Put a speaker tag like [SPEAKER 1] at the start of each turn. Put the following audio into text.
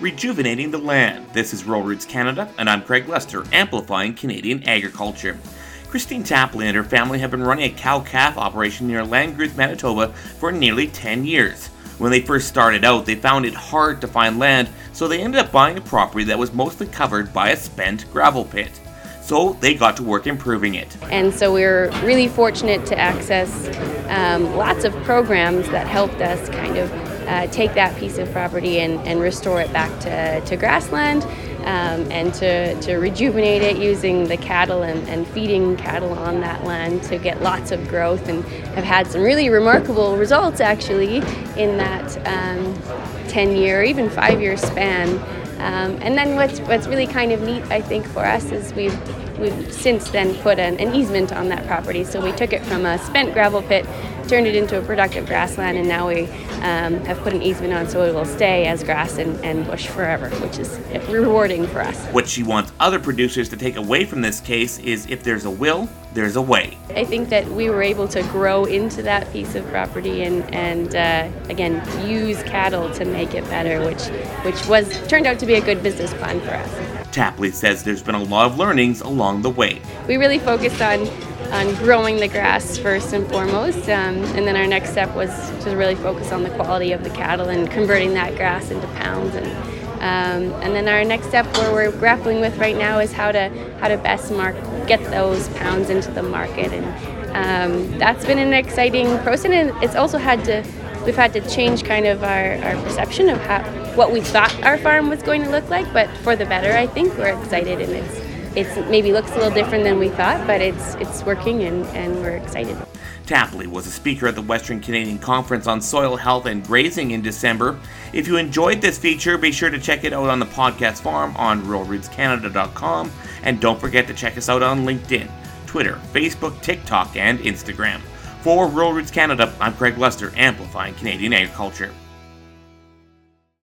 [SPEAKER 1] rejuvenating the land. This is Rural Roots Canada, and I'm Craig Lester, amplifying Canadian agriculture. Christine Tapley and her family have been running a cow calf operation near Langruth, Manitoba for nearly 10 years. When they first started out, they found it hard to find land, so they ended up buying a property that was mostly covered by a spent gravel pit. So they got to work improving it.
[SPEAKER 2] And so we were really fortunate to access um, lots of programs that helped us kind of uh, take that piece of property and, and restore it back to, to grassland um, and to, to rejuvenate it using the cattle and, and feeding cattle on that land to get lots of growth and have had some really remarkable results actually in that um, 10 year, even five year span. Um, and then what's what's really kind of neat, I think, for us is we've we've since then put an, an easement on that property. So we took it from a spent gravel pit turned it into a productive grassland, and now we um, have put an easement on so it will stay as grass and, and bush forever, which is rewarding for us.
[SPEAKER 1] What she wants other producers to take away from this case is if there's a will, there's a way.
[SPEAKER 2] I think that we were able to grow into that piece of property and, and uh, again, use cattle to make it better, which, which was turned out to be a good business plan for us.
[SPEAKER 1] Tapley says there's been a lot of learnings along the way.
[SPEAKER 2] We really focused on on growing the grass first and foremost. Um, and then our next step was to really focus on the quality of the cattle and converting that grass into pounds. And, um, and then our next step, where we're grappling with right now, is how to how to best mark get those pounds into the market. And um, that's been an exciting process. And it's also had to we've had to change kind of our, our perception of how what we thought our farm was going to look like, but for the better. I think we're excited and it's it's maybe looks a little different than we thought, but it's it's working and, and we're excited.
[SPEAKER 1] Tapley was a speaker at the Western Canadian Conference on Soil Health and Grazing in December. If you enjoyed this feature, be sure to check it out on the podcast farm on ruralrootscanada.com and don't forget to check us out on LinkedIn, Twitter, Facebook, TikTok, and Instagram. For Rural Roots Canada, I'm Craig Lester, amplifying Canadian agriculture.